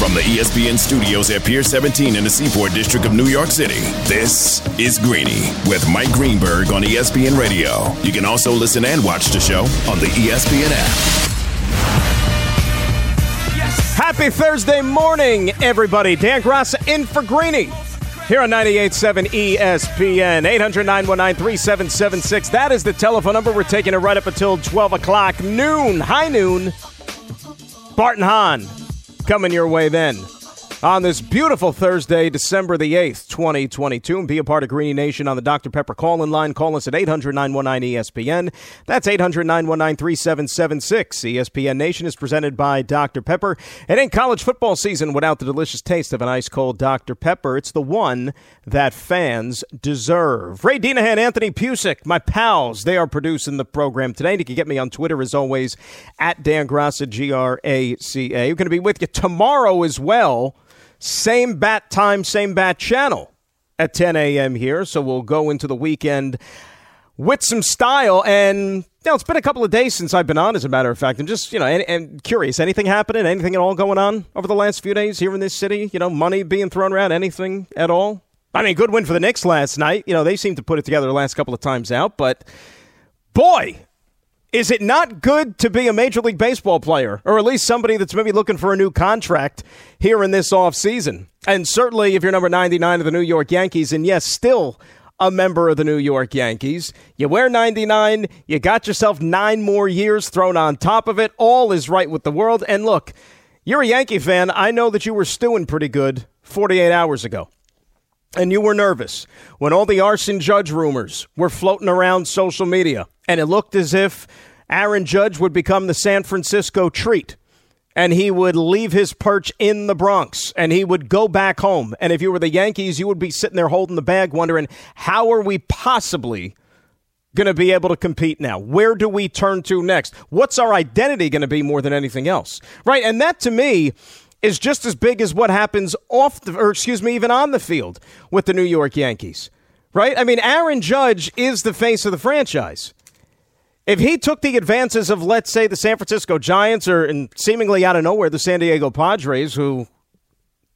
From the ESPN studios at Pier 17 in the Seaport District of New York City, this is Greeny with Mike Greenberg on ESPN Radio. You can also listen and watch the show on the ESPN app. Happy Thursday morning, everybody. Dan Graca in for Greeny here on 98.7 ESPN. 800 3776 That is the telephone number. We're taking it right up until 12 o'clock noon, high noon. Bart and Hahn coming your way then on this beautiful Thursday, December the 8th, 2022, and be a part of Greeny Nation on the Dr. Pepper call in line. Call us at 800 919 ESPN. That's 800 919 3776. ESPN Nation is presented by Dr. Pepper. It ain't college football season without the delicious taste of an ice cold Dr. Pepper. It's the one that fans deserve. Ray Dinahan, Anthony Pusick, my pals, they are producing the program today. And you can get me on Twitter as always at Dan Graca, G R A C A. We're going to be with you tomorrow as well. Same bat time, same bat channel at 10 a.m. here. So we'll go into the weekend with some style. And know, it's been a couple of days since I've been on, as a matter of fact. I'm just, you know, and, and, curious. Anything happening? Anything at all going on over the last few days here in this city? You know, money being thrown around? Anything at all? I mean, good win for the Knicks last night. You know, they seem to put it together the last couple of times out, but boy, is it not good to be a Major League Baseball player, or at least somebody that's maybe looking for a new contract here in this offseason? And certainly if you're number 99 of the New York Yankees, and yes, still a member of the New York Yankees, you wear 99, you got yourself nine more years thrown on top of it. All is right with the world. And look, you're a Yankee fan. I know that you were stewing pretty good 48 hours ago. And you were nervous when all the arson Judge rumors were floating around social media and it looked as if Aaron Judge would become the San Francisco treat and he would leave his perch in the Bronx and he would go back home. And if you were the Yankees, you would be sitting there holding the bag wondering, how are we possibly going to be able to compete now? Where do we turn to next? What's our identity going to be more than anything else? Right? And that to me is just as big as what happens off the, or excuse me, even on the field with the New York Yankees. Right? I mean, Aaron Judge is the face of the franchise. If he took the advances of, let's say, the San Francisco Giants or and seemingly out of nowhere, the San Diego Padres, who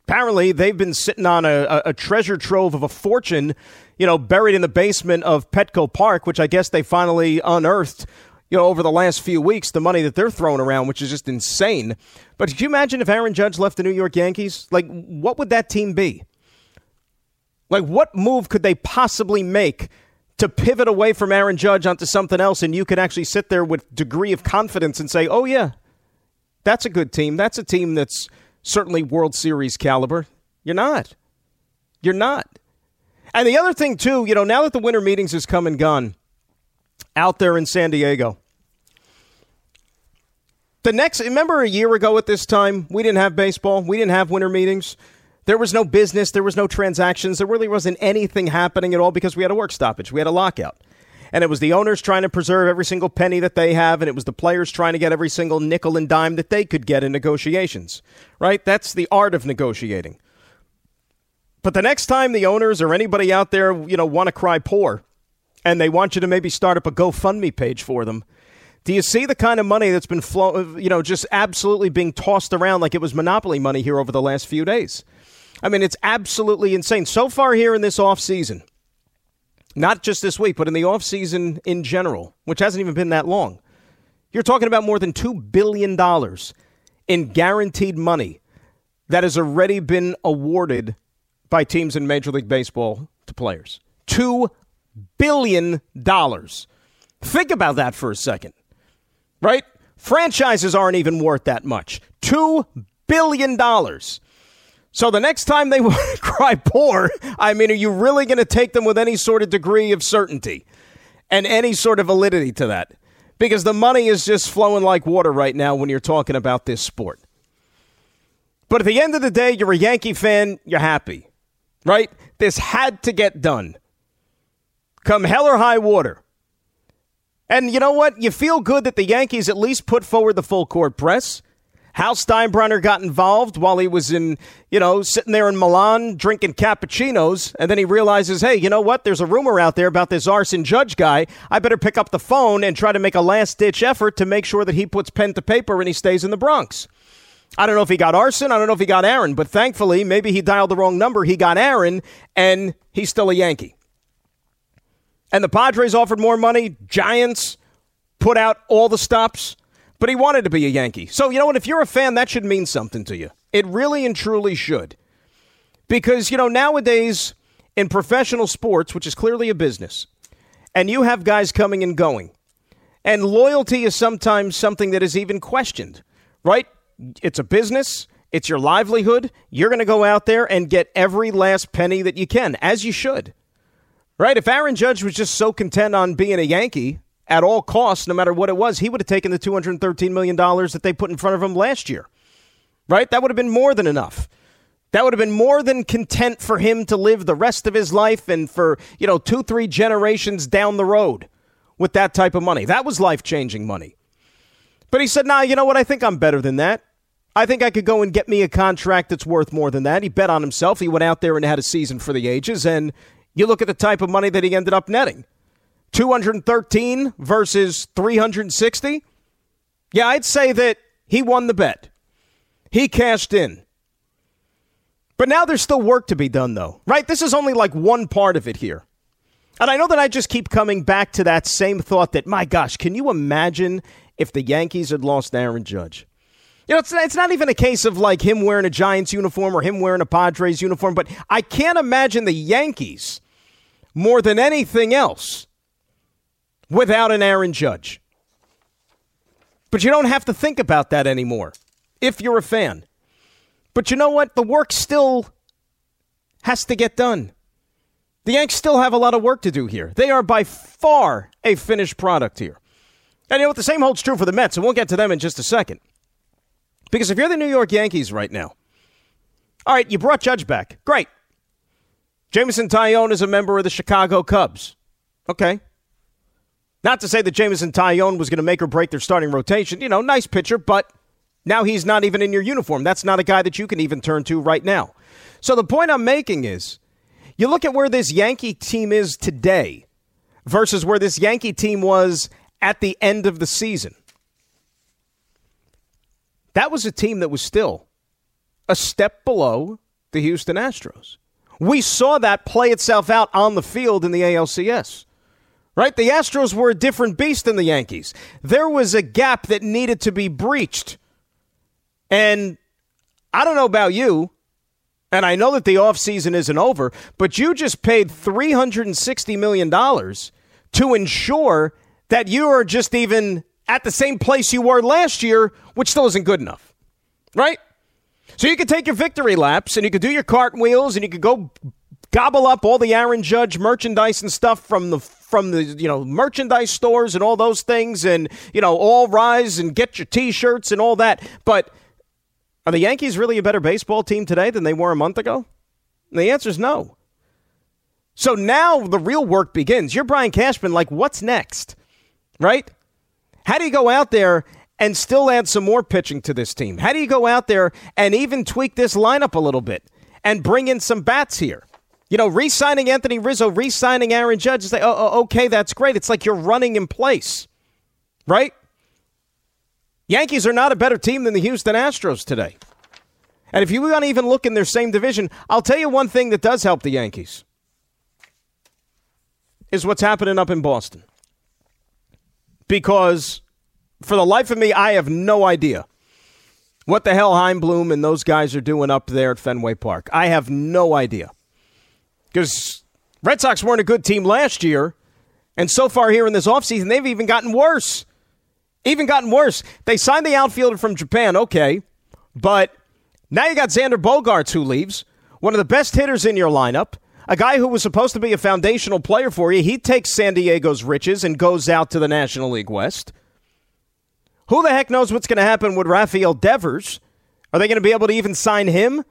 apparently they've been sitting on a, a, treasure trove of a fortune, you know, buried in the basement of Petco Park, which I guess they finally unearthed, you know, over the last few weeks, the money that they're throwing around, which is just insane. But could you imagine if Aaron Judge left the New York Yankees? Like, what would that team be? Like, what move could they possibly make to pivot away from Aaron Judge onto something else, and you could actually sit there with degree of confidence and say, "Oh yeah, that's a good team. That's a team that's certainly World Series caliber." You're not. You're not. And the other thing too, you know, now that the winter meetings has come and gone out there in San Diego. The next, remember a year ago at this time, we didn't have baseball. We didn't have winter meetings. There was no business, there was no transactions, there really wasn't anything happening at all because we had a work stoppage, we had a lockout. And it was the owners trying to preserve every single penny that they have, and it was the players trying to get every single nickel and dime that they could get in negotiations. Right? That's the art of negotiating. But the next time the owners or anybody out there, you know, want to cry poor, and they want you to maybe start up a GoFundMe page for them, do you see the kind of money that's been flow, you know, just absolutely being tossed around like it was monopoly money here over the last few days? I mean, it's absolutely insane. So far here in this offseason, not just this week, but in the offseason in general, which hasn't even been that long, you're talking about more than $2 billion in guaranteed money that has already been awarded by teams in Major League Baseball to players. $2 billion. dollars. Think about that for a second, right? Franchises aren't even worth that much. $2 billion. So the next time they cry poor, I mean, are you really going to take them with any sort of degree of certainty and any sort of validity to that? Because the money is just flowing like water right now when you're talking about this sport. But at the end of the day, you're a Yankee fan, you're happy, right? This had to get done. Come hell or high water. And you know what? You feel good that the Yankees at least put forward the full court press. Hal Steinbrenner got involved while he was in, you know, sitting there in Milan drinking cappuccinos, and then he realizes, hey, you know what? There's a rumor out there about this arson Judge guy. I better pick up the phone and try to make a last ditch effort to make sure that he puts pen to paper and he stays in the Bronx. I don't know if he got Arson. I don't know if he got Aaron, but thankfully, maybe he dialed the wrong number. He got Aaron, and he's still a Yankee. And the Padres offered more money. Giants put out all the stops, but he wanted to be a Yankee. So, you know what? If you're a fan, that should mean something to you. It really and truly should. Because, you know, nowadays in professional sports, which is clearly a business, and you have guys coming and going, and loyalty is sometimes something that is even questioned, right? It's a business, it's your livelihood. You're going to go out there and get every last penny that you can, as you should. Right? If Aaron Judge was just so content on being a Yankee at all costs, no matter what it was, he would have taken the $213 million that they put in front of him last year. Right? That would have been more than enough. That would have been more than content for him to live the rest of his life and for, you know, two, three generations down the road with that type of money. That was life changing money. But he said, nah, you know what? I think I'm better than that. I think I could go and get me a contract that's worth more than that. He bet on himself. He went out there and had a season for the ages, and you look at the type of money that he ended up netting 213 versus 360. Yeah, I'd say that he won the bet. He cashed in. But now there's still work to be done, though, right? This is only like one part of it here. And I know that I just keep coming back to that same thought that, my gosh, can you imagine if the Yankees had lost Aaron Judge? You know, it's, it's not even a case of like him wearing a Giants uniform or him wearing a Padres uniform, but I can't imagine the Yankees more than anything else without an Aaron Judge. But you don't have to think about that anymore if you're a fan. But you know what? The work still has to get done. The Yanks still have a lot of work to do here. They are by far a finished product here. And you know what? The same holds true for the Mets, and we'll get to them in just a second. Because if you're the New York Yankees right now, all right, you brought Judge back. Great. Jameson Taillon is a member of the Chicago Cubs. Okay. Not to say that Jameson Taillon was going to make or break their starting rotation. You know, nice pitcher, but now he's not even in your uniform. That's not a guy that you can even turn to right now. So the point I'm making is you look at where this Yankee team is today versus where this Yankee team was at the end of the season. That was a team that was still a step below the Houston Astros. We saw that play itself out on the field in the ALCS. Right? The Astros were a different beast than the Yankees. There was a gap that needed to be breached. And I don't know about you, and I know that the offseason isn't over, but you just paid $360 million to ensure that you are just even at the same place you were last year, which still isn't good enough. Right? So you could take your victory laps and you could do your cartwheels and you could go gobble up all the Aaron Judge merchandise and stuff from the from the you know merchandise stores and all those things and you know all rise and get your t-shirts and all that. But are the Yankees really a better baseball team today than they were a month ago? And the answer is no. So now the real work begins. You're Brian Cashman like what's next? Right? How do you go out there and still add some more pitching to this team? How do you go out there and even tweak this lineup a little bit and bring in some bats here? You know, re signing Anthony Rizzo, re signing Aaron Judge, is like, oh, oh, okay, that's great. It's like you're running in place, right? Yankees are not a better team than the Houston Astros today. And if you want to even look in their same division, I'll tell you one thing that does help the Yankees is what's happening up in Boston. Because for the life of me, I have no idea what the hell Chaim Bloom and those guys are doing up there at Fenway Park. I have no idea. Because Red Sox weren't a good team last year, and so far here in this offseason, they've even gotten worse. Even gotten worse. They signed the outfielder from Japan, okay, but now you got Xander Bogaerts who leaves, one of the best hitters in your lineup, a guy who was supposed to be a foundational player for you. He takes San Diego's riches and goes out to the National League West. Who the heck knows what's going to happen with Rafael Devers? Are they going to be able to even sign him?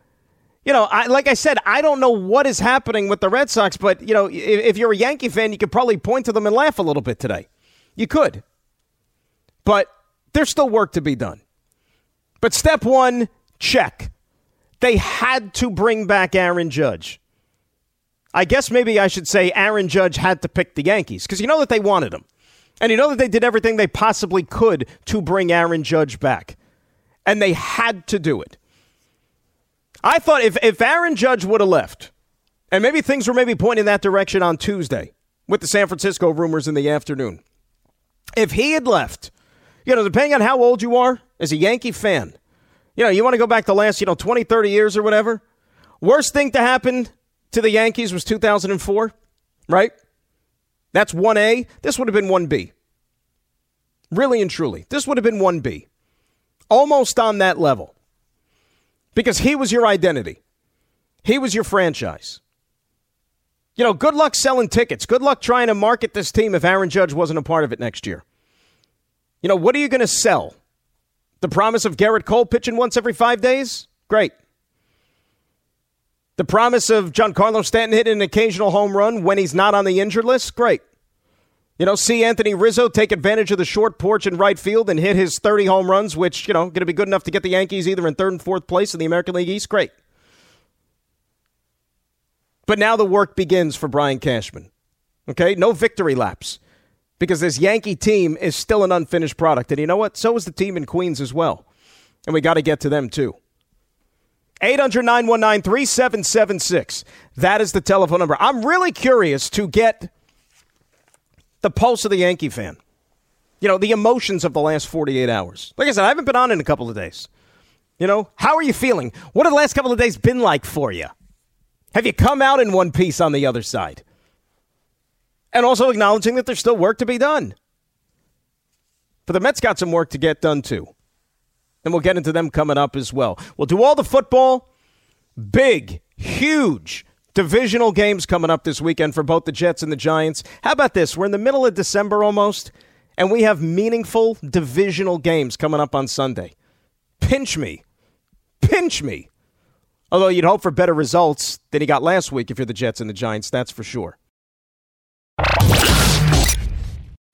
You know, I, like I said, I don't know what is happening with the Red Sox, but, you know, if, if you're a Yankee fan, you could probably point to them and laugh a little bit today. You could. But there's still work to be done. But step one, check. They had to bring back Aaron Judge. I guess maybe I should say Aaron Judge had to pick the Yankees because you know that they wanted him. And you know that they did everything they possibly could to bring Aaron Judge back. And they had to do it. I thought if, if Aaron Judge would have left, and maybe things were maybe pointing that direction on Tuesday with the San Francisco rumors in the afternoon. If he had left, you know, depending on how old you are as a Yankee fan, you know, you want to go back the last, you know, 20, 30 years or whatever. Worst thing to happen to the Yankees was 2004, right? That's 1A. This would have been 1B. Really and truly. This would have been 1B. Almost on that level. Because he was your identity, he was your franchise. You know, good luck selling tickets. Good luck trying to market this team if Aaron Judge wasn't a part of it next year. You know, what are you going to sell? The promise of Gerrit Cole pitching once every five days? Great. The promise of Giancarlo Stanton hitting an occasional home run when he's not on the injured list? Great. You know, see Anthony Rizzo take advantage of the short porch in right field and hit his 30 home runs, which, you know, going to be good enough to get the Yankees either in third and fourth place in the American League East? Great. But now the work begins for Brian Cashman. Okay? No victory laps because this Yankee team is still an unfinished product. And you know what? So is the team in Queens as well. And we got to get to them too. 800 919 3776. That is the telephone number. I'm really curious to get the pulse of the Yankee fan. You know, the emotions of the last 48 hours. Like I said, I haven't been on in a couple of days. You know, how are you feeling? What have the last couple of days been like for you? Have you come out in one piece on the other side? And also acknowledging that there's still work to be done. But the Mets got some work to get done too. And we'll get into them coming up as well. We'll do all the football. Big, huge divisional games coming up this weekend for both the Jets and the Giants. How about this? We're in the middle of December almost, and we have meaningful divisional games coming up on Sunday. Pinch me. Pinch me. Although you'd hope for better results than he got last week if you're the Jets and the Giants, that's for sure.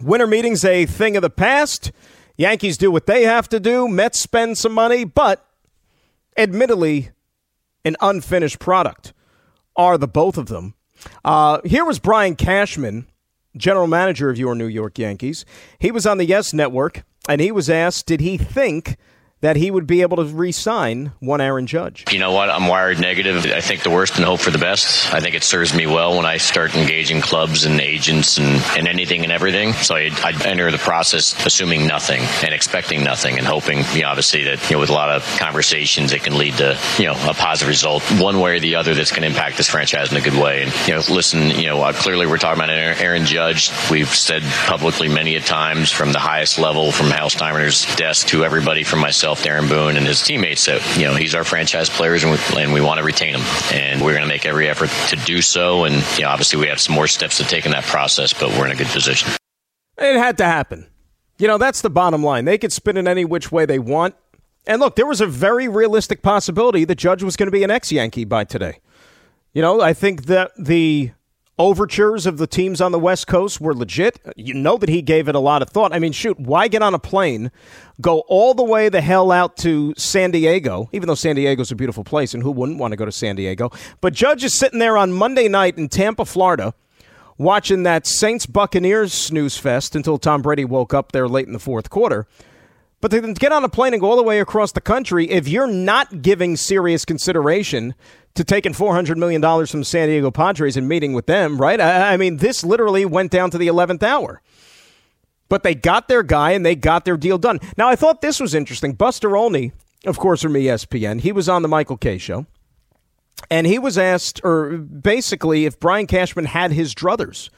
Winter meetings a thing of the past. Yankees do what they have to do. Mets spend some money, but admittedly, an unfinished product are the both of them. Uh, here was Brian Cashman, general manager of your New York Yankees. He was on the Yes Network, and he was asked, did he think that he would be able to re-sign one Aaron Judge. You know what? I'm wired negative. I think the worst and hope for the best. I think it serves me well when I start engaging clubs and agents and, and anything and everything. So I, I enter the process assuming nothing and expecting nothing and hoping, you know, obviously that, you know, with a lot of conversations, it can lead to, you know, a positive result one way or the other that's going to impact this franchise in a good way. And, you know, listen, you know, uh, clearly we're talking about Aaron Judge. We've said publicly many a times from the highest level, from Hal Steinbrenner's desk to everybody from myself myself, Aaron Boone, and his teammates that you know he's our franchise players, and we, and we want to retain him, and we're going to make every effort to do so. And you know, obviously, we have some more steps to take in that process, but we're in a good position. It had to happen. You know, that's the bottom line. They could spin it any which way they want. And look, there was a very realistic possibility that Judge was going to be an ex Yankee by today. You know, I think that the overtures of the teams on the West Coast were legit. You know that he gave it a lot of thought. I mean, shoot, why get on a plane, go all the way the hell out to San Diego, even though San Diego's a beautiful place, and who wouldn't want to go to San Diego? But Judge is sitting there on Monday night in Tampa, Florida, watching that Saints Buccaneers snooze fest until Tom Brady woke up there late in the fourth quarter. But to get on a plane and go all the way across the country, if you're not giving serious consideration to taking $400 million from San Diego Padres and meeting with them, right? I, I mean, this literally went down to the 11th hour. But they got their guy and they got their deal done. Now, I thought this was interesting. Buster Olney, of course, from ESPN, he was on the Michael Kay show. And he was asked, or basically, if Brian Cashman had his druthers,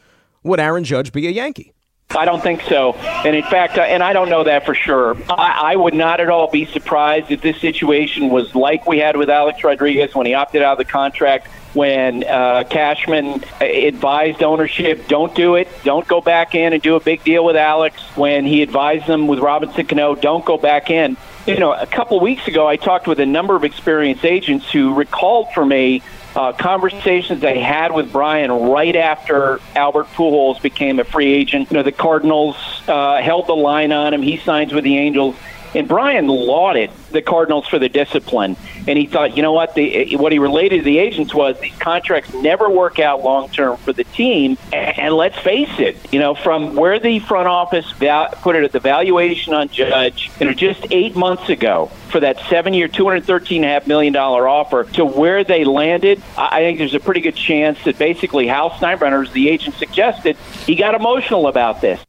would Aaron Judge be a Yankee? I don't think so. And in fact, uh, and I don't know that for sure. I, I would not at all be surprised if this situation was like we had with Alex Rodriguez when he opted out of the contract. When uh, Cashman advised ownership, don't do it, don't go back in and do a big deal with Alex. When he advised them with Robinson Cano, don't go back in. You know, a couple of weeks ago, I talked with a number of experienced agents who recalled for me uh, conversations I had with Brian right after Albert Pujols became a free agent. You know, the Cardinals uh, held the line on him. He signs with the Angels. And Brian lauded the Cardinals for the discipline, and he thought, you know what? The, eh, what he related to the agents was these contracts never work out long term for the team. And let's face it, you know, from where the front office val- put it at the valuation on Judge, you know, just eight months ago for that hundred thirteen half million dollar offer to where they landed, I think there's a pretty good chance that basically Hal Steinbrenner, as the agent suggested, he got emotional about this.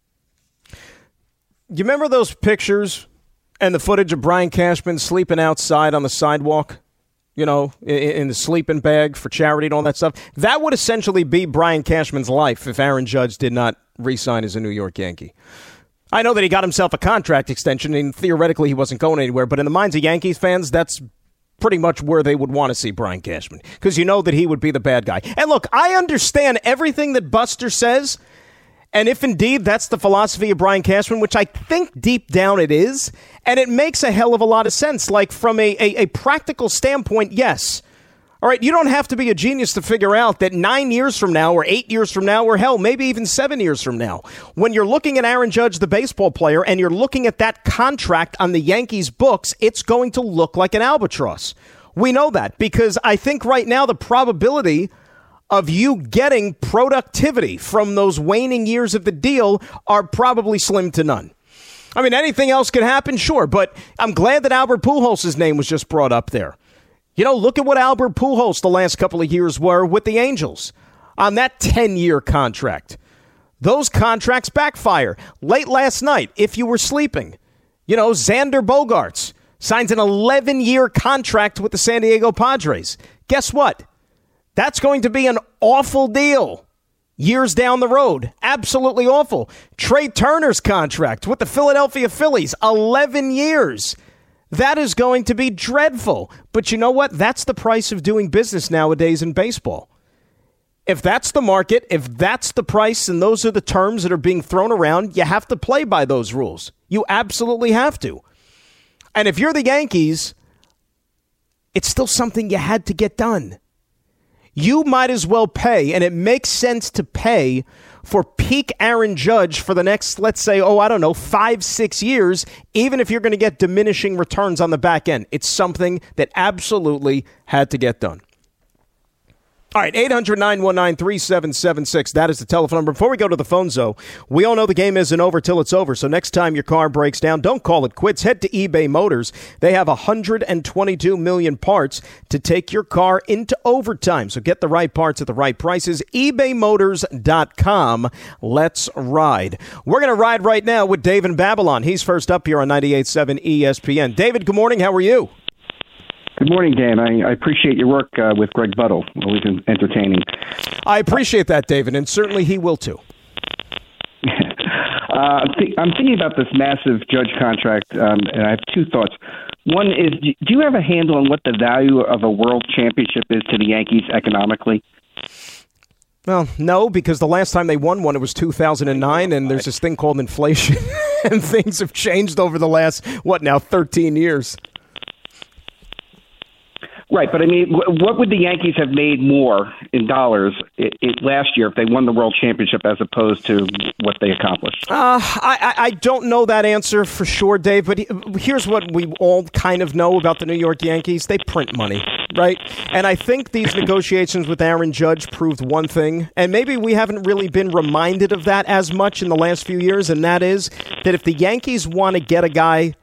You remember those pictures and the footage of Brian Cashman sleeping outside on the sidewalk? You know, in, in the sleeping bag for charity and all that stuff. That would essentially be Brian Cashman's life if Aaron Judge did not re-sign as a New York Yankee. I know that he got himself a contract extension, and theoretically he wasn't going anywhere. But in the minds of Yankees fans, that's pretty much where they would want to see Brian Cashman because you know that he would be the bad guy. And look, I understand everything that Buster says and if indeed that's the philosophy of Brian Cashman, which I think deep down it is, and it makes a hell of a lot of sense, like from a, a, a practical standpoint, yes. All right, you don't have to be a genius to figure out that nine years from now, or eight years from now, or hell, maybe even seven years from now, when you're looking at Aaron Judge, the baseball player, and you're looking at that contract on the Yankees' books, it's going to look like an albatross. We know that because I think right now the probability of you getting productivity from those waning years of the deal are probably slim to none. I mean, anything else could happen, sure, but I'm glad that Albert Pujols' name was just brought up there. You know, look at what Albert Pujols the last couple of years were with the Angels on that 10 year contract. Those contracts backfire. Late last night, if you were sleeping, you know, Xander Bogaerts signs an 11 year contract with the San Diego Padres. Guess what? That's going to be an awful deal years down the road. Absolutely awful. Trea Turner's contract with the Philadelphia Phillies, 11 years. That is going to be dreadful. But you know what? That's the price of doing business nowadays in baseball. If that's the market, if that's the price, and those are the terms that are being thrown around, you have to play by those rules. You absolutely have to. And if you're the Yankees, it's still something you had to get done you might as well pay, and it makes sense to pay for peak Aaron Judge for the next, let's say, oh, I don't know, five, six years, even if you're going to get diminishing returns on the back end. It's something that absolutely had to get done. All right, 800 919 3776. That is the telephone number. Before we go to the phone, though, we all know the game isn't over till it's over. So next time your car breaks down, don't call it quits. Head to eBay Motors. They have 122 million parts to take your car into overtime. So get the right parts at the right prices. ebaymotors.com. Let's ride. We're going to ride right now with Dave in Babylon. He's first up here on 98.7 ESPN. David, good morning. How are you? Good morning, Dan. I, I appreciate your work uh, with Greg Buttle. Always entertaining. I appreciate that, David, and certainly he will too. uh, I'm, th- I'm, thinking about this massive judge contract, um, and I have two thoughts. One is, do you have a handle on what the value of a world championship is to the Yankees economically? Well, no, because the last time they won one, it was 2009, and there's this thing called inflation, and things have changed over the last, what now, 13 years. Right, but I mean, what would the Yankees have made more in dollars it, it, last year if they won the World Championship as opposed to what they accomplished? Uh, I, I don't know that answer for sure, Dave. But here's what we all kind of know about the New York Yankees: they print money, right? And I think these negotiations with Aaron Judge proved one thing, and maybe we haven't really been reminded of that as much in the last few years, and that is that if the Yankees want to get a guy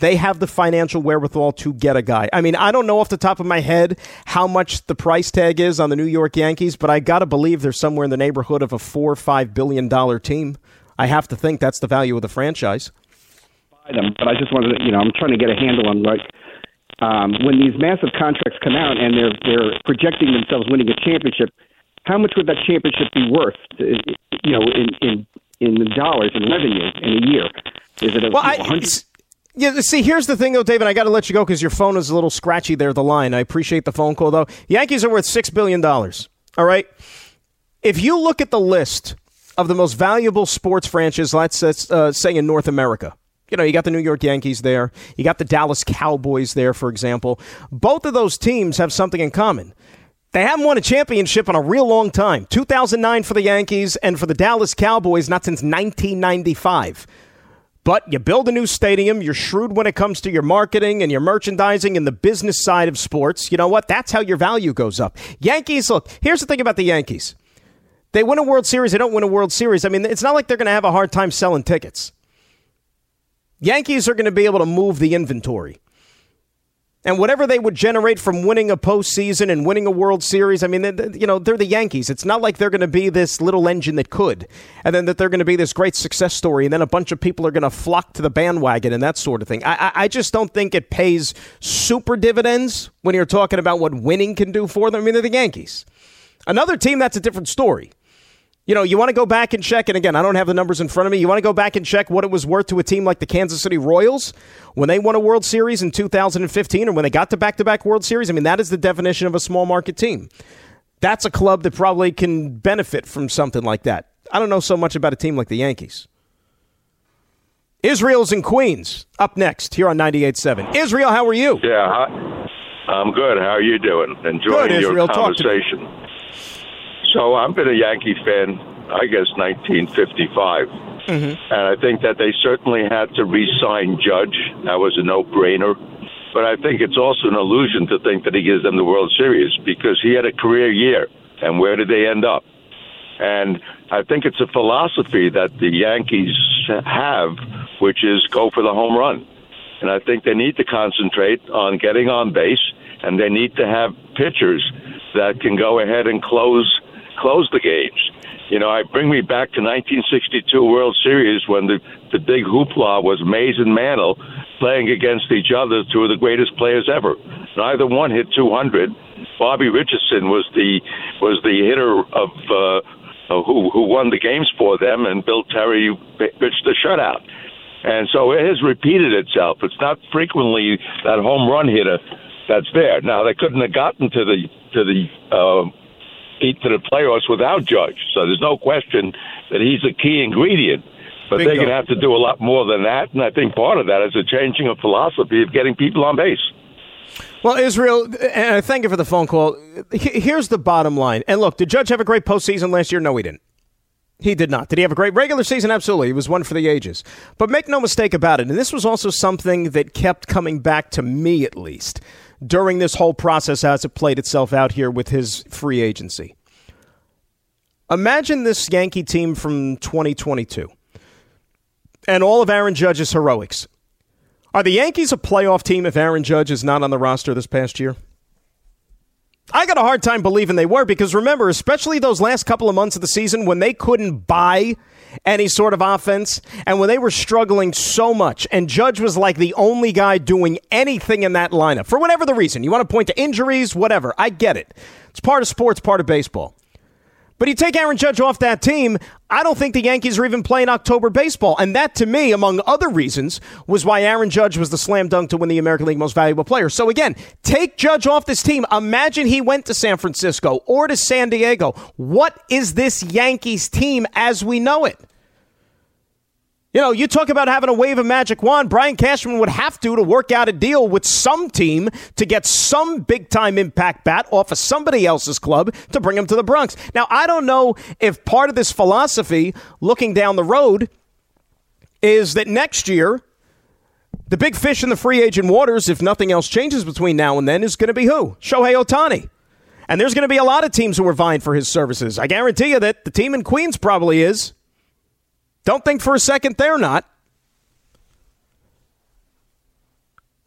they have the financial wherewithal to get a guy. I mean, I don't know off the top of my head how much the price tag is on the New York Yankees, but I got to believe they're somewhere in the neighborhood of a four or five billion dollar team. I have to think that's the value of the franchise. Them, but I just wanted to, you know, I'm trying to get a handle on like um, when these massive contracts come out and they're they're projecting themselves winning a championship. How much would that championship be worth? You know, in in in dollars in revenue in a year? Is it a well, you know, I, yeah, see, here's the thing, though, David. I got to let you go because your phone is a little scratchy there, the line. I appreciate the phone call, though. Yankees are worth $6 billion. All right? If you look at the list of the most valuable sports franchises, let's uh, say in North America, you know, you got the New York Yankees there. You got the Dallas Cowboys there, for example. Both of those teams have something in common. They haven't won a championship in a real long time. 2009 for the Yankees and for the Dallas Cowboys, not since 1995. But you build a new stadium, you're shrewd when it comes to your marketing and your merchandising and the business side of sports. You know what? That's how your value goes up. Yankees, look, here's the thing about the Yankees. They win a World Series, they don't win a World Series. I mean, it's not like they're going to have a hard time selling tickets. Yankees are going to be able to move the inventory. And whatever they would generate from winning a postseason and winning a World Series, I mean, they, you know, they're the Yankees. It's not like they're going to be this little engine that could, and then that they're going to be this great success story, and then a bunch of people are going to flock to the bandwagon and that sort of thing. I, I just don't think it pays super dividends when you're talking about what winning can do for them. I mean, they're the Yankees. Another team that's a different story. You know, you want to go back and check, and again, I don't have the numbers in front of me. You want to go back and check what it was worth to a team like the Kansas City Royals when they won a World Series in 2015 or when they got to back to back World Series. I mean, that is the definition of a small market team. That's a club that probably can benefit from something like that. I don't know so much about a team like the Yankees. Israel's in Queens up next here on 98.7. Israel, how are you? Yeah, I'm good. How are you doing? Enjoying good, your Israel. conversation. So I've been a Yankee fan, I guess, 1955. Mm-hmm. And I think that they certainly had to re sign Judge. That was a no brainer. But I think it's also an illusion to think that he gives them the World Series because he had a career year. And where did they end up? And I think it's a philosophy that the Yankees have, which is go for the home run. And I think they need to concentrate on getting on base, and they need to have pitchers that can go ahead and close close the games. You know, I bring me back to 1962 World Series when the the big hoopla was Mays and Mantle playing against each other, two of the greatest players ever. Neither one hit 200. Bobby Richardson was the was the hitter of uh, who who won the games for them, and Bill Terry pitched the shutout. And so it has repeated itself. It's not frequently that home run hitter that's there. Now they couldn't have gotten to the to the uh, to the playoffs without Judge. So there's no question that he's a key ingredient. But Bingo. they're going to have to do a lot more than that. And I think part of that is a changing of philosophy of getting people on base. Well, Israel, and I thank you for the phone call. Here's the bottom line. And look, did Judge have a great postseason last year? No, he didn't. He did not. Did he have a great regular season? Absolutely. He was one for the ages. But make no mistake about it, and this was also something that kept coming back to me at least during this whole process as it played itself out here with his free agency. Imagine this Yankee team from 2022 and all of Aaron Judge's heroics. Are the Yankees a playoff team if Aaron Judge is not on the roster this past year? I got a hard time believing they were because remember, especially those last couple of months of the season when they couldn't buy any sort of offense and when they were struggling so much and Judge was like the only guy doing anything in that lineup for whatever the reason. You want to point to injuries, whatever. I get it. It's part of sports, part of baseball. But you take Aaron Judge off that team, I don't think the Yankees are even playing October baseball. And that, to me, among other reasons, was why Aaron Judge was the slam dunk to win the American League Most Valuable Player. So, again, take Judge off this team. Imagine he went to San Francisco or to San Diego. What is this Yankees team as we know it? You know, you talk about having a wave of magic wand. Brian Cashman would have to to work out a deal with some team to get some big time impact bat off of somebody else's club to bring him to the Bronx. Now, I don't know if part of this philosophy, looking down the road, is that next year the big fish in the free agent waters, if nothing else changes between now and then, is going to be who? Shohei Ohtani. And there's going to be a lot of teams who are vying for his services. I guarantee you that the team in Queens probably is. Don't think for a second they're not.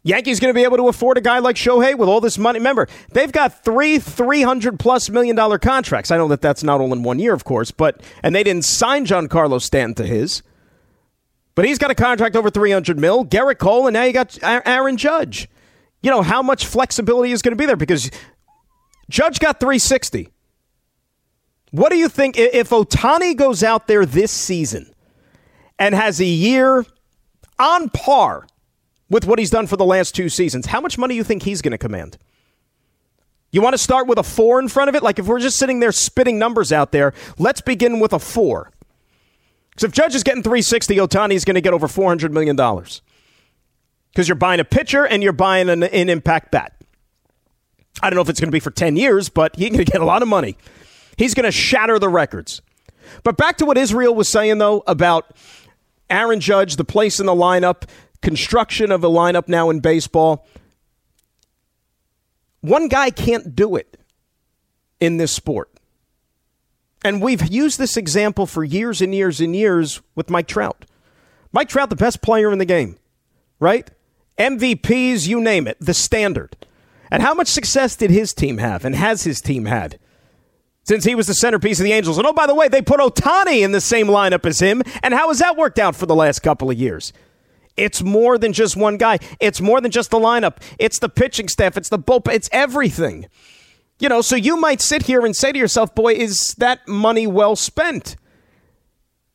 Yankees going to be able to afford a guy like Shohei with all this money. Remember, they've got three 300 plus million dollar contracts. I know that that's not all in one year, of course, but and they didn't sign Giancarlo Stanton to his. But he's got a contract over 300 mil, Gerrit Cole, and now you got Aaron Judge. You know, how much flexibility is going to be there because Judge got 360. What do you think if Ohtani goes out there this season and has a year on par with what he's done for the last two seasons, how much money do you think he's going to command? You want to start with a four in front of it? Like if we're just sitting there spitting numbers out there, let's begin with a four. Because if Judge is getting 360, Ohtani is going to get over $400 million. Because you're buying a pitcher and you're buying an, an impact bat. I don't know if it's going to be for 10 years, but he's going to get a lot of money. He's going to shatter the records. But back to what Israel was saying, though, about Aaron Judge, the place in the lineup, construction of a lineup now in baseball. One guy can't do it in this sport. And we've used this example for years and years and years with Mike Trout. Mike Trout, the best player in the game, right? MVPs, you name it, the standard. And how much success did his team have and has his team had since he was the centerpiece of the Angels? And oh, by the way, they put Ohtani in the same lineup as him. And how has that worked out for the last couple of years? It's more than just one guy. It's more than just the lineup. It's the pitching staff. It's the bullpen. It's everything. You know, so you might sit here and say to yourself, boy, is that money well spent?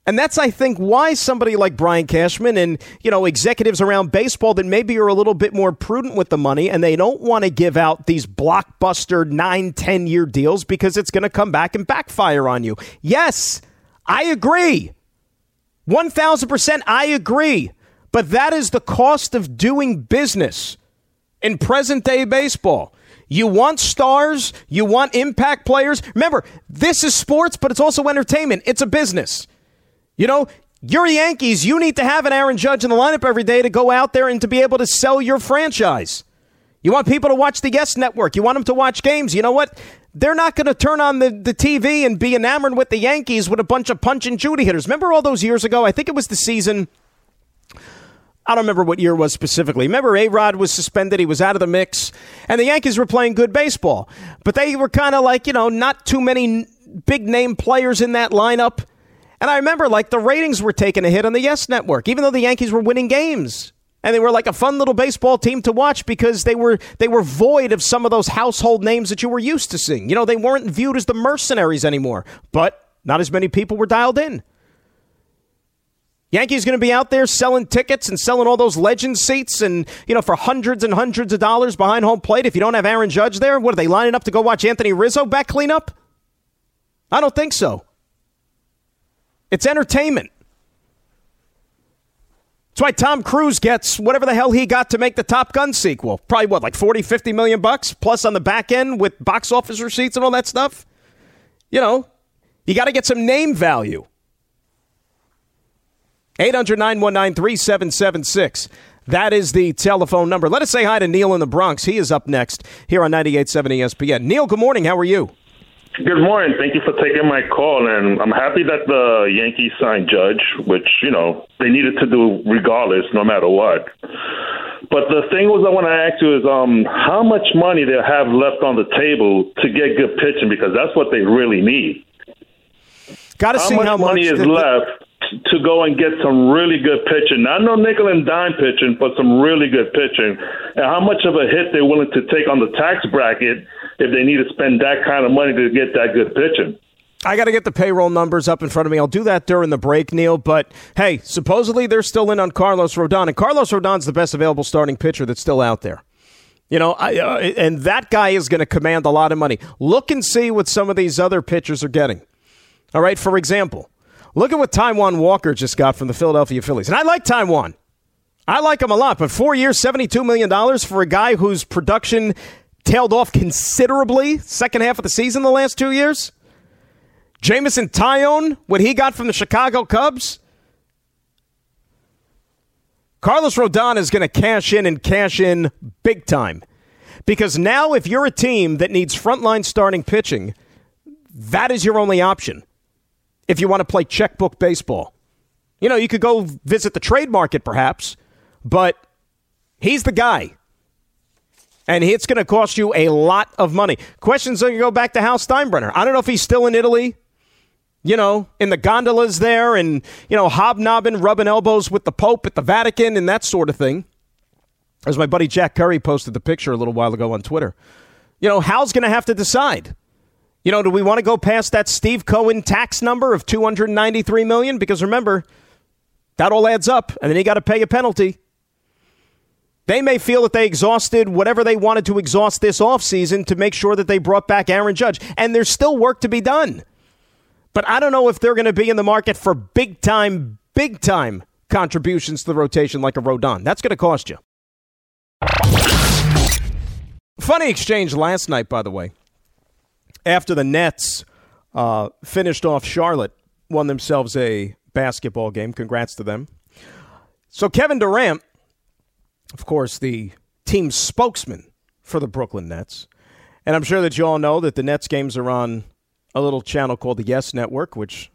And that's, I think, why somebody like Brian Cashman and, you know, executives around baseball that maybe are a little bit more prudent with the money and they don't want to give out these blockbuster nine, 10 year deals because it's going to come back and backfire on you. Yes, I agree. 1000% I agree. But that is the cost of doing business in present day baseball. You want stars, you want impact players. Remember, this is sports, but it's also entertainment. It's a business. You know, you're Yankees. You need to have an Aaron Judge in the lineup every day to go out there and to be able to sell your franchise. You want people to watch the Yes Network. You want them to watch games. You know what? They're not going to turn on the, the TV and be enamored with the Yankees with a bunch of punch and Judy hitters. Remember all those years ago? I think it was the season. I don't remember what year was specifically. Remember, A Rod was suspended. He was out of the mix. And the Yankees were playing good baseball. But they were kind of like, you know, not too many big name players in that lineup. And I remember, like, the ratings were taking a hit on the Yes Network, even though the Yankees were winning games. And they were like a fun little baseball team to watch because they were they were void of some of those household names that you were used to seeing. You know, they weren't viewed as the mercenaries anymore, but not as many people were dialed in. Yankees going to be out there selling tickets and selling all those legend seats and, you know, for hundreds and hundreds of dollars behind home plate. If you don't have Aaron Judge there, what are they lining up to go watch Anthony Rizzo back cleanup? I don't think so. It's entertainment. That's why Tom Cruise gets whatever the hell he got to make the Top Gun sequel. Probably what, like 40, 50 million bucks plus on the back end with box office receipts and all that stuff? You know, you got to get some name value. 800 919 3776. That is the telephone number. Let us say hi to Neil in the Bronx. He is up next here on 98.7 ESPN. Neil, good morning. How are you? Good morning. Thank you for taking my call, and I'm happy that the Yankees signed Judge, which you know they needed to do regardless, no matter what. But the thing was, I want to ask you is, um, how much money they have left on the table to get good pitching because that's what they really need. Got to see much how much money is the- left to go and get some really good pitching. Not no nickel and dime pitching, but some really good pitching. And how much of a hit they're willing to take on the tax bracket if they need to spend that kind of money to get that good pitching. I got to get the payroll numbers up in front of me. I'll do that during the break, Neil. But hey, supposedly they're still in on Carlos Rodon, and Carlos Rodon's the best available starting pitcher that's still out there. You know, I, uh, and that guy is going to command a lot of money. Look and see what some of these other pitchers are getting. All right, for example, look at what Taijuan Walker just got from the Philadelphia Phillies, and I like Taijuan. I like him a lot, but four years, seventy-two million dollars for a guy whose production tailed off considerably second half of the season the last two years. Jameson Taillon, what he got from the Chicago Cubs. Carlos Rodon is going to cash in and cash in big time. Because now, if you're a team that needs frontline starting pitching, that is your only option. If you want to play checkbook baseball, you know, you could go visit the trade market perhaps, but he's the guy and it's going to cost you a lot of money. Questions are going to go back to Hal Steinbrenner. I don't know if he's still in Italy, you know, in the gondolas there and, you know, hobnobbing, rubbing elbows with the Pope at the Vatican and that sort of thing. As my buddy Jack Curry posted the picture a little while ago on Twitter. You know, Hal's going to have to decide. You know, do we want to go past that Steve Cohen tax number of 293 million because remember, that all adds up and then you got to pay a penalty. They may feel that they exhausted whatever they wanted to exhaust this offseason to make sure that they brought back Aaron Judge. And there's still work to be done. But I don't know if they're going to be in the market for big time, big time contributions to the rotation like a Rodon. That's going to cost you. Funny exchange last night, by the way. After the Nets uh, finished off Charlotte, won themselves a basketball game. Congrats to them. So Kevin Durant, of course, the team spokesman for the Brooklyn Nets, and I'm sure that you all know that the Nets games are on a little channel called the Yes Network, which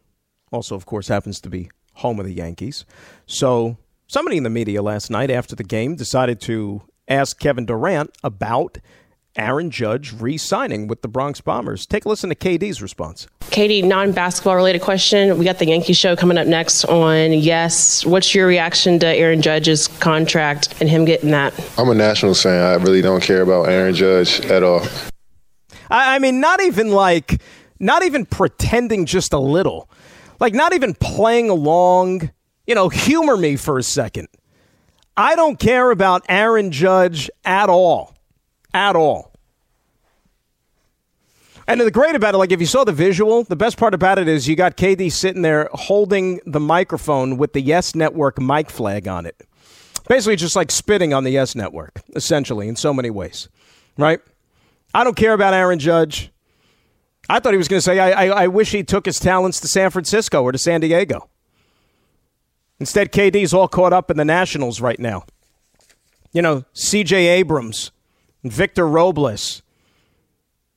also, of course, happens to be home of the Yankees. So somebody in the media last night after the game decided to ask Kevin Durant about Aaron Judge re signing with the Bronx Bombers. Take a listen to KD's response. KD, non basketball related question. We got the Yankee show coming up next on Yes. What's your reaction to Aaron Judge's contract and him getting that? I'm a Nationals fan. I really don't care about Aaron Judge at all. I, I mean, not even like, not even pretending just a little. Like, not even playing along. You know, humor me for a second. I don't care about Aaron Judge at all. At all. And the great about it, like if you saw the visual, the best part about it is you got KD sitting there holding the microphone with the Yes Network mic flag on it. Basically, just like spitting on the Yes Network, essentially, in so many ways. Right? I don't care about Aaron Judge. I thought he was going to say, I, I, I wish he took his talents to San Francisco or to San Diego. Instead, KD's all caught up in the Nationals right now. You know, CJ Abrams, Victor Robles,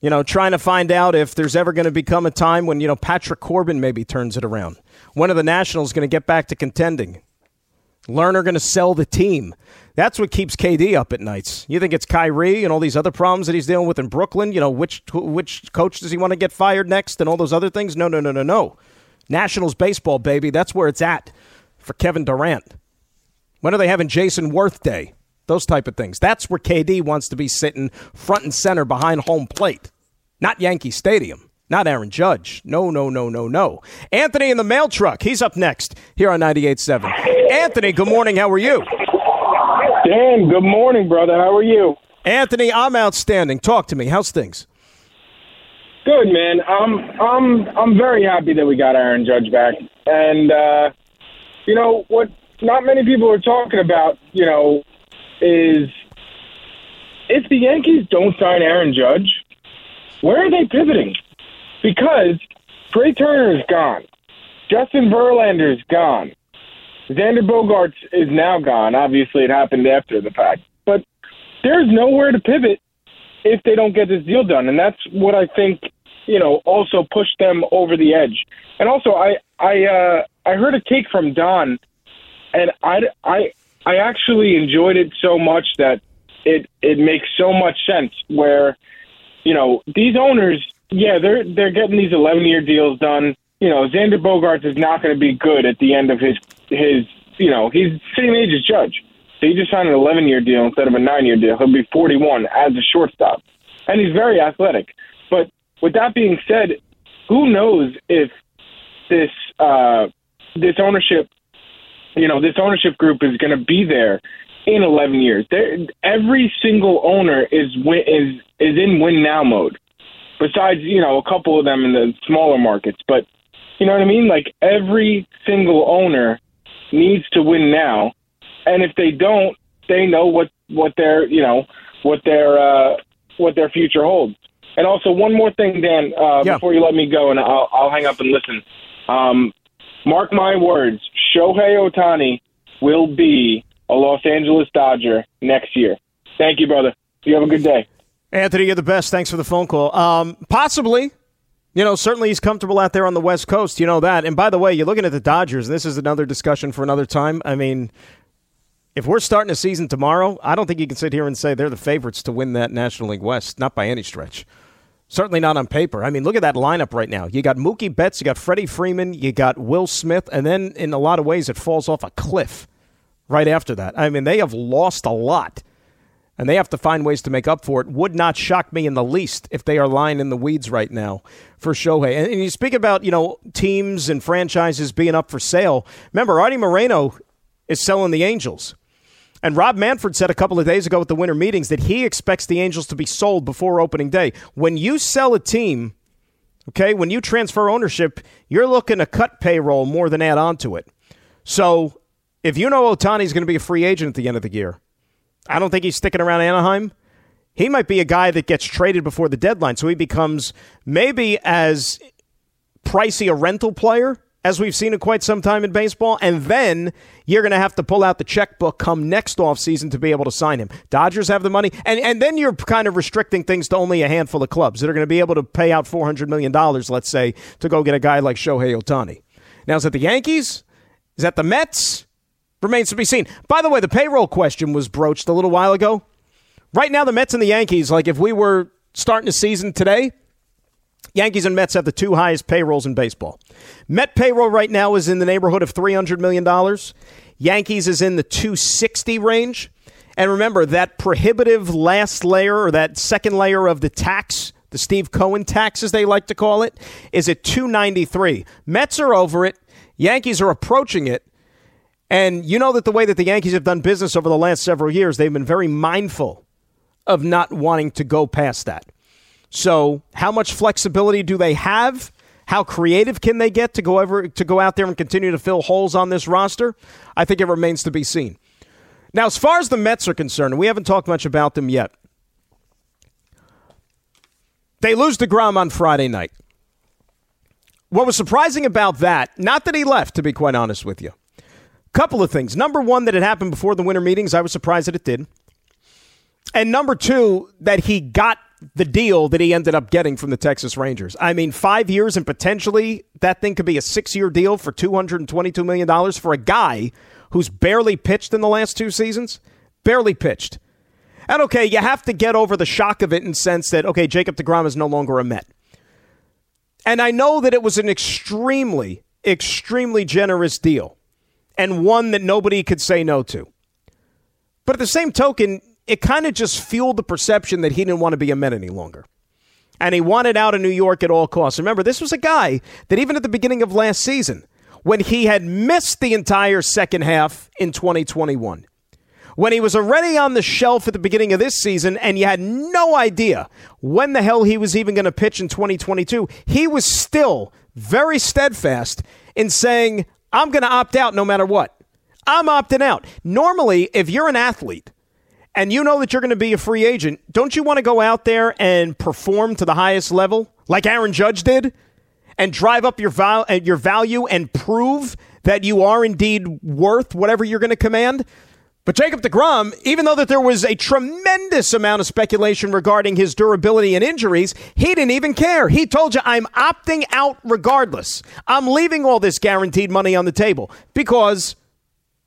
you know, trying to find out if there's ever going to become a time when, you know, Patrick Corbin maybe turns it around. When are the Nationals going to get back to contending? Lerner going to sell the team. That's what keeps KD up at nights. You think it's Kyrie and all these other problems that he's dealing with in Brooklyn? You know, which which coach does he want to get fired next and all those other things? No, no, no, no, no. Nationals baseball, baby. That's where it's at for Kevin Durant? When are they having Jayson Werth Day? Those type of things. That's where KD wants to be sitting front and center behind home plate, not Yankee Stadium. Not Aaron Judge. No, no, no, no, no. Anthony in the mail truck. He's up next here on 98.7. Anthony, good morning. How are you? Dan, good morning, brother. How are you? Anthony, I'm outstanding. Talk to me. How's things? Good, man. I'm I'm I'm very happy that we got Aaron Judge back. And uh you know what? Not many people are talking about. You know, is if the Yankees don't sign Aaron Judge, where are they pivoting? Because Trea Turner is gone, Justin Verlander is gone, Xander Bogaerts is now gone. Obviously, it happened after the fact, but there's nowhere to pivot if they don't get this deal done, and that's what I think. You know, also pushed them over the edge. And also, I I uh, I heard a take from Don, and I, I, I actually enjoyed it so much that it it makes so much sense. Where, you know, these owners, yeah, they're they're getting these eleven year deals done. You know, Xander Bogaerts is not going to be good at the end of his his. You know, he's same age as Judge. So he just signed an 11 year deal instead of a nine year deal. He'll be 41 as a shortstop. And he's very athletic. But with that being said, who knows if this uh, this ownership, you know, this ownership group is going to be there in 11 years. They're, every single owner is win, is is in win now mode. Besides, you know, a couple of them in the smaller markets, but you know what I mean. Like every single owner needs to win now, and if they don't, they know what what their you know what their uh, what their future holds. And also, one more thing, Dan, uh, yeah. before you let me go, and I'll, I'll hang up and listen. Um, mark my words, Shohei Ohtani will be a Los Angeles Dodger next year. Thank you, brother. You have a good day. Anthony, you're the best. Thanks for the phone call. Um, possibly, you know, certainly he's comfortable out there on the West Coast. You know that. And by the way, you're looking at the Dodgers. This is another discussion for another time. I mean, if we're starting a season tomorrow, I don't think you can sit here and say they're the favorites to win that National League West. Not by any stretch. Certainly not on paper. I mean, look at that lineup right now. You got Mookie Betts, you got Freddie Freeman, you got Will Smith, and then in a lot of ways it falls off a cliff right after that. I mean, they have lost a lot, and they have to find ways to make up for it. Would not shock me in the least if they are lying in the weeds right now for Shohei. And, and you speak about, you know, teams and franchises being up for sale. Remember, Arte Moreno is selling the Angels. And Rob Manfred said a couple of days ago at the winter meetings that he expects the Angels to be sold before opening day. When you sell a team, okay, when you transfer ownership, you're looking to cut payroll more than add on to it. So if you know Ohtani's going to be a free agent at the end of the year, I don't think he's sticking around Anaheim. He might be a guy that gets traded before the deadline, so he becomes maybe as pricey a rental player as we've seen in quite some time in baseball, and then you're going to have to pull out the checkbook come next offseason to be able to sign him. Dodgers have the money, and, and then you're kind of restricting things to only a handful of clubs that are going to be able to pay out $400 million, let's say, to go get a guy like Shohei Ohtani. Now, is that the Yankees? Is that the Mets? Remains to be seen. By the way, the payroll question was broached a little while ago. Right now, the Mets and the Yankees, like if we were starting a season today, Yankees and Mets have the two highest payrolls in baseball. Met payroll right now is in the neighborhood of $300 million. Yankees is in the 260 range. And remember, that prohibitive last layer or that second layer of the tax, the Steve Cohen tax, as they like to call it, is at 293. Mets are over it. Yankees are approaching it. And you know that the way that the Yankees have done business over the last several years, they've been very mindful of not wanting to go past that. So, how much flexibility do they have? How creative can they get to go over to go out there and continue to fill holes on this roster? I think it remains to be seen. Now, as far as the Mets are concerned, we haven't talked much about them yet. They lose DeGrom on Friday night. What was surprising about that, not that he left, to be quite honest with you. Couple of things. Number one, that it happened before the winter meetings. I was surprised that it did. And number two, that he got the deal that he ended up getting from the Texas Rangers. I mean, five years and potentially that thing could be a six year deal for $222 million for a guy who's barely pitched in the last two seasons. Barely pitched. And okay, you have to get over the shock of it in sense that, okay, Jacob DeGrom is no longer a Met. And I know that it was an extremely, extremely generous deal and one that nobody could say no to. But at the same token, it kind of just fueled the perception that he didn't want to be a Met any longer. And he wanted out of New York at all costs. Remember, this was a guy that even at the beginning of last season, when he had missed the entire second half in 2021, when he was already on the shelf at the beginning of this season and you had no idea when the hell he was even going to pitch in 2022, he was still very steadfast in saying, I'm going to opt out no matter what. I'm opting out. Normally, if you're an athlete, and you know that you're going to be a free agent, don't you want to go out there and perform to the highest level like Aaron Judge did and drive up your, val- uh, your value and prove that you are indeed worth whatever you're going to command? But Jacob DeGrom, even though that there was a tremendous amount of speculation regarding his durability and injuries, he didn't even care. He told you, I'm opting out regardless. I'm leaving all this guaranteed money on the table because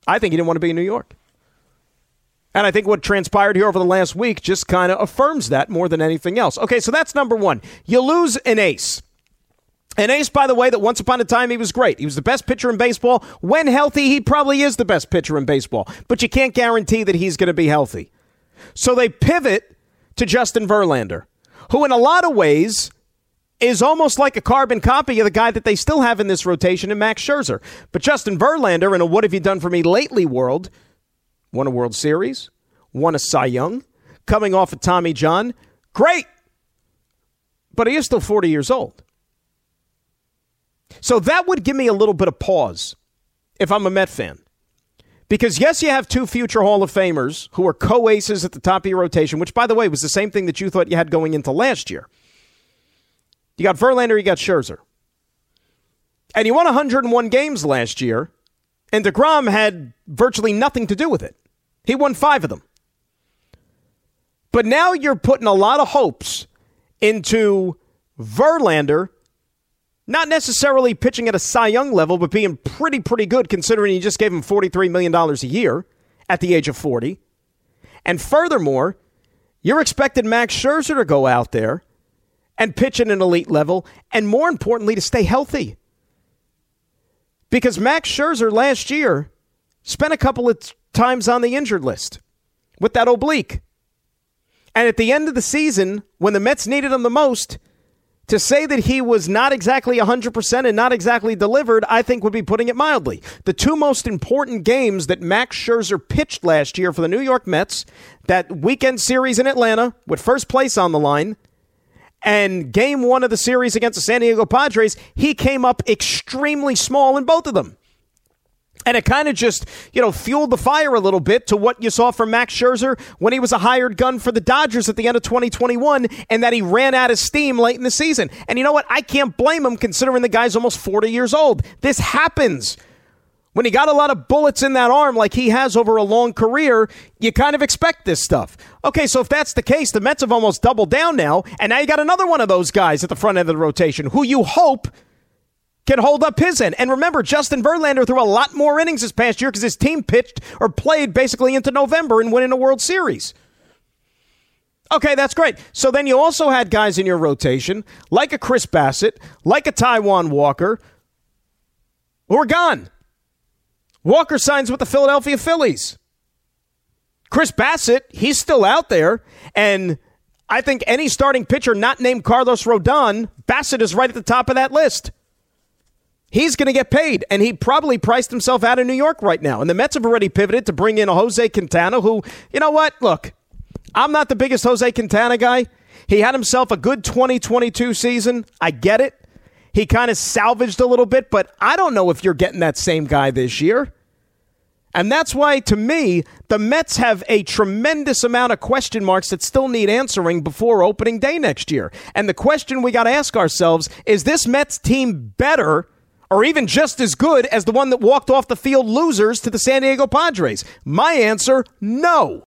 I think he didn't want to be in New York. And I think what transpired here over the last week just kind of affirms that more than anything else. Okay, so that's number one. You lose an ace. An ace, by the way, that once upon a time he was great. He was the best pitcher in baseball. When healthy, he probably is the best pitcher in baseball, but you can't guarantee that he's going to be healthy. So they pivot to Justin Verlander, who, in a lot of ways, is almost like a carbon copy of the guy that they still have in this rotation in Max Scherzer. But Justin Verlander, in a What Have You Done For Me Lately world, won a World Series, won a Cy Young, coming off of Tommy John. Great. But he is still 40 years old. So that would give me a little bit of pause if I'm a Met fan. Because, yes, you have two future Hall of Famers who are co aces at the top of your rotation, which, by the way, was the same thing that you thought you had going into last year. You got Verlander, you got Scherzer. And you won 101 games last year, and DeGrom had virtually nothing to do with it. He won five of them. But now you're putting a lot of hopes into Verlander, not necessarily pitching at a Cy Young level, but being pretty, pretty good considering you just gave him $43 million a year at the age of 40. And furthermore, you're expecting Max Scherzer to go out there and pitch at an elite level, and more importantly, to stay healthy. Because Max Scherzer last year spent a couple of times on the injured list with that oblique. And at the end of the season, when the Mets needed him the most, to say that he was not exactly 100% and not exactly delivered, I think would be putting it mildly. The two most important games that Max Scherzer pitched last year for the New York Mets, that weekend series in Atlanta with first place on the line, and game one of the series against the San Diego Padres, he came up extremely small in both of them. And it kind of just, you know, fueled the fire a little bit to what you saw from Max Scherzer when he was a hired gun for the Dodgers at the end of 2021 and that he ran out of steam late in the season. And you know what? I can't blame him considering the guy's almost 40 years old. This happens. When he got a lot of bullets in that arm like he has over a long career, you kind of expect this stuff. Okay, so if that's the case, the Mets have almost doubled down now, and now you got another one of those guys at the front end of the rotation who you hope – can hold up his end. And remember, Justin Verlander threw a lot more innings this past year because his team pitched or played basically into November and winning a World Series. Okay, that's great. So then you also had guys in your rotation, like a Chris Bassitt, like a Taijuan Walker, who are gone. Walker signs with the Philadelphia Phillies. Chris Bassitt, he's still out there. And I think any starting pitcher not named Carlos Rodon, Bassitt is right at the top of that list. He's going to get paid, and he probably priced himself out of New York right now. And the Mets have already pivoted to bring in Jose Quintana, who, you know what? Look, I'm not the biggest Jose Quintana guy. He had himself a good 2022 season. I get it. He kind of salvaged a little bit, but I don't know if you're getting that same guy this year. And that's why, to me, the Mets have a tremendous amount of question marks that still need answering before opening day next year. And the question we got to ask ourselves is this Mets team better? Or even just as good as the one that walked off the field losers to the San Diego Padres? My answer no.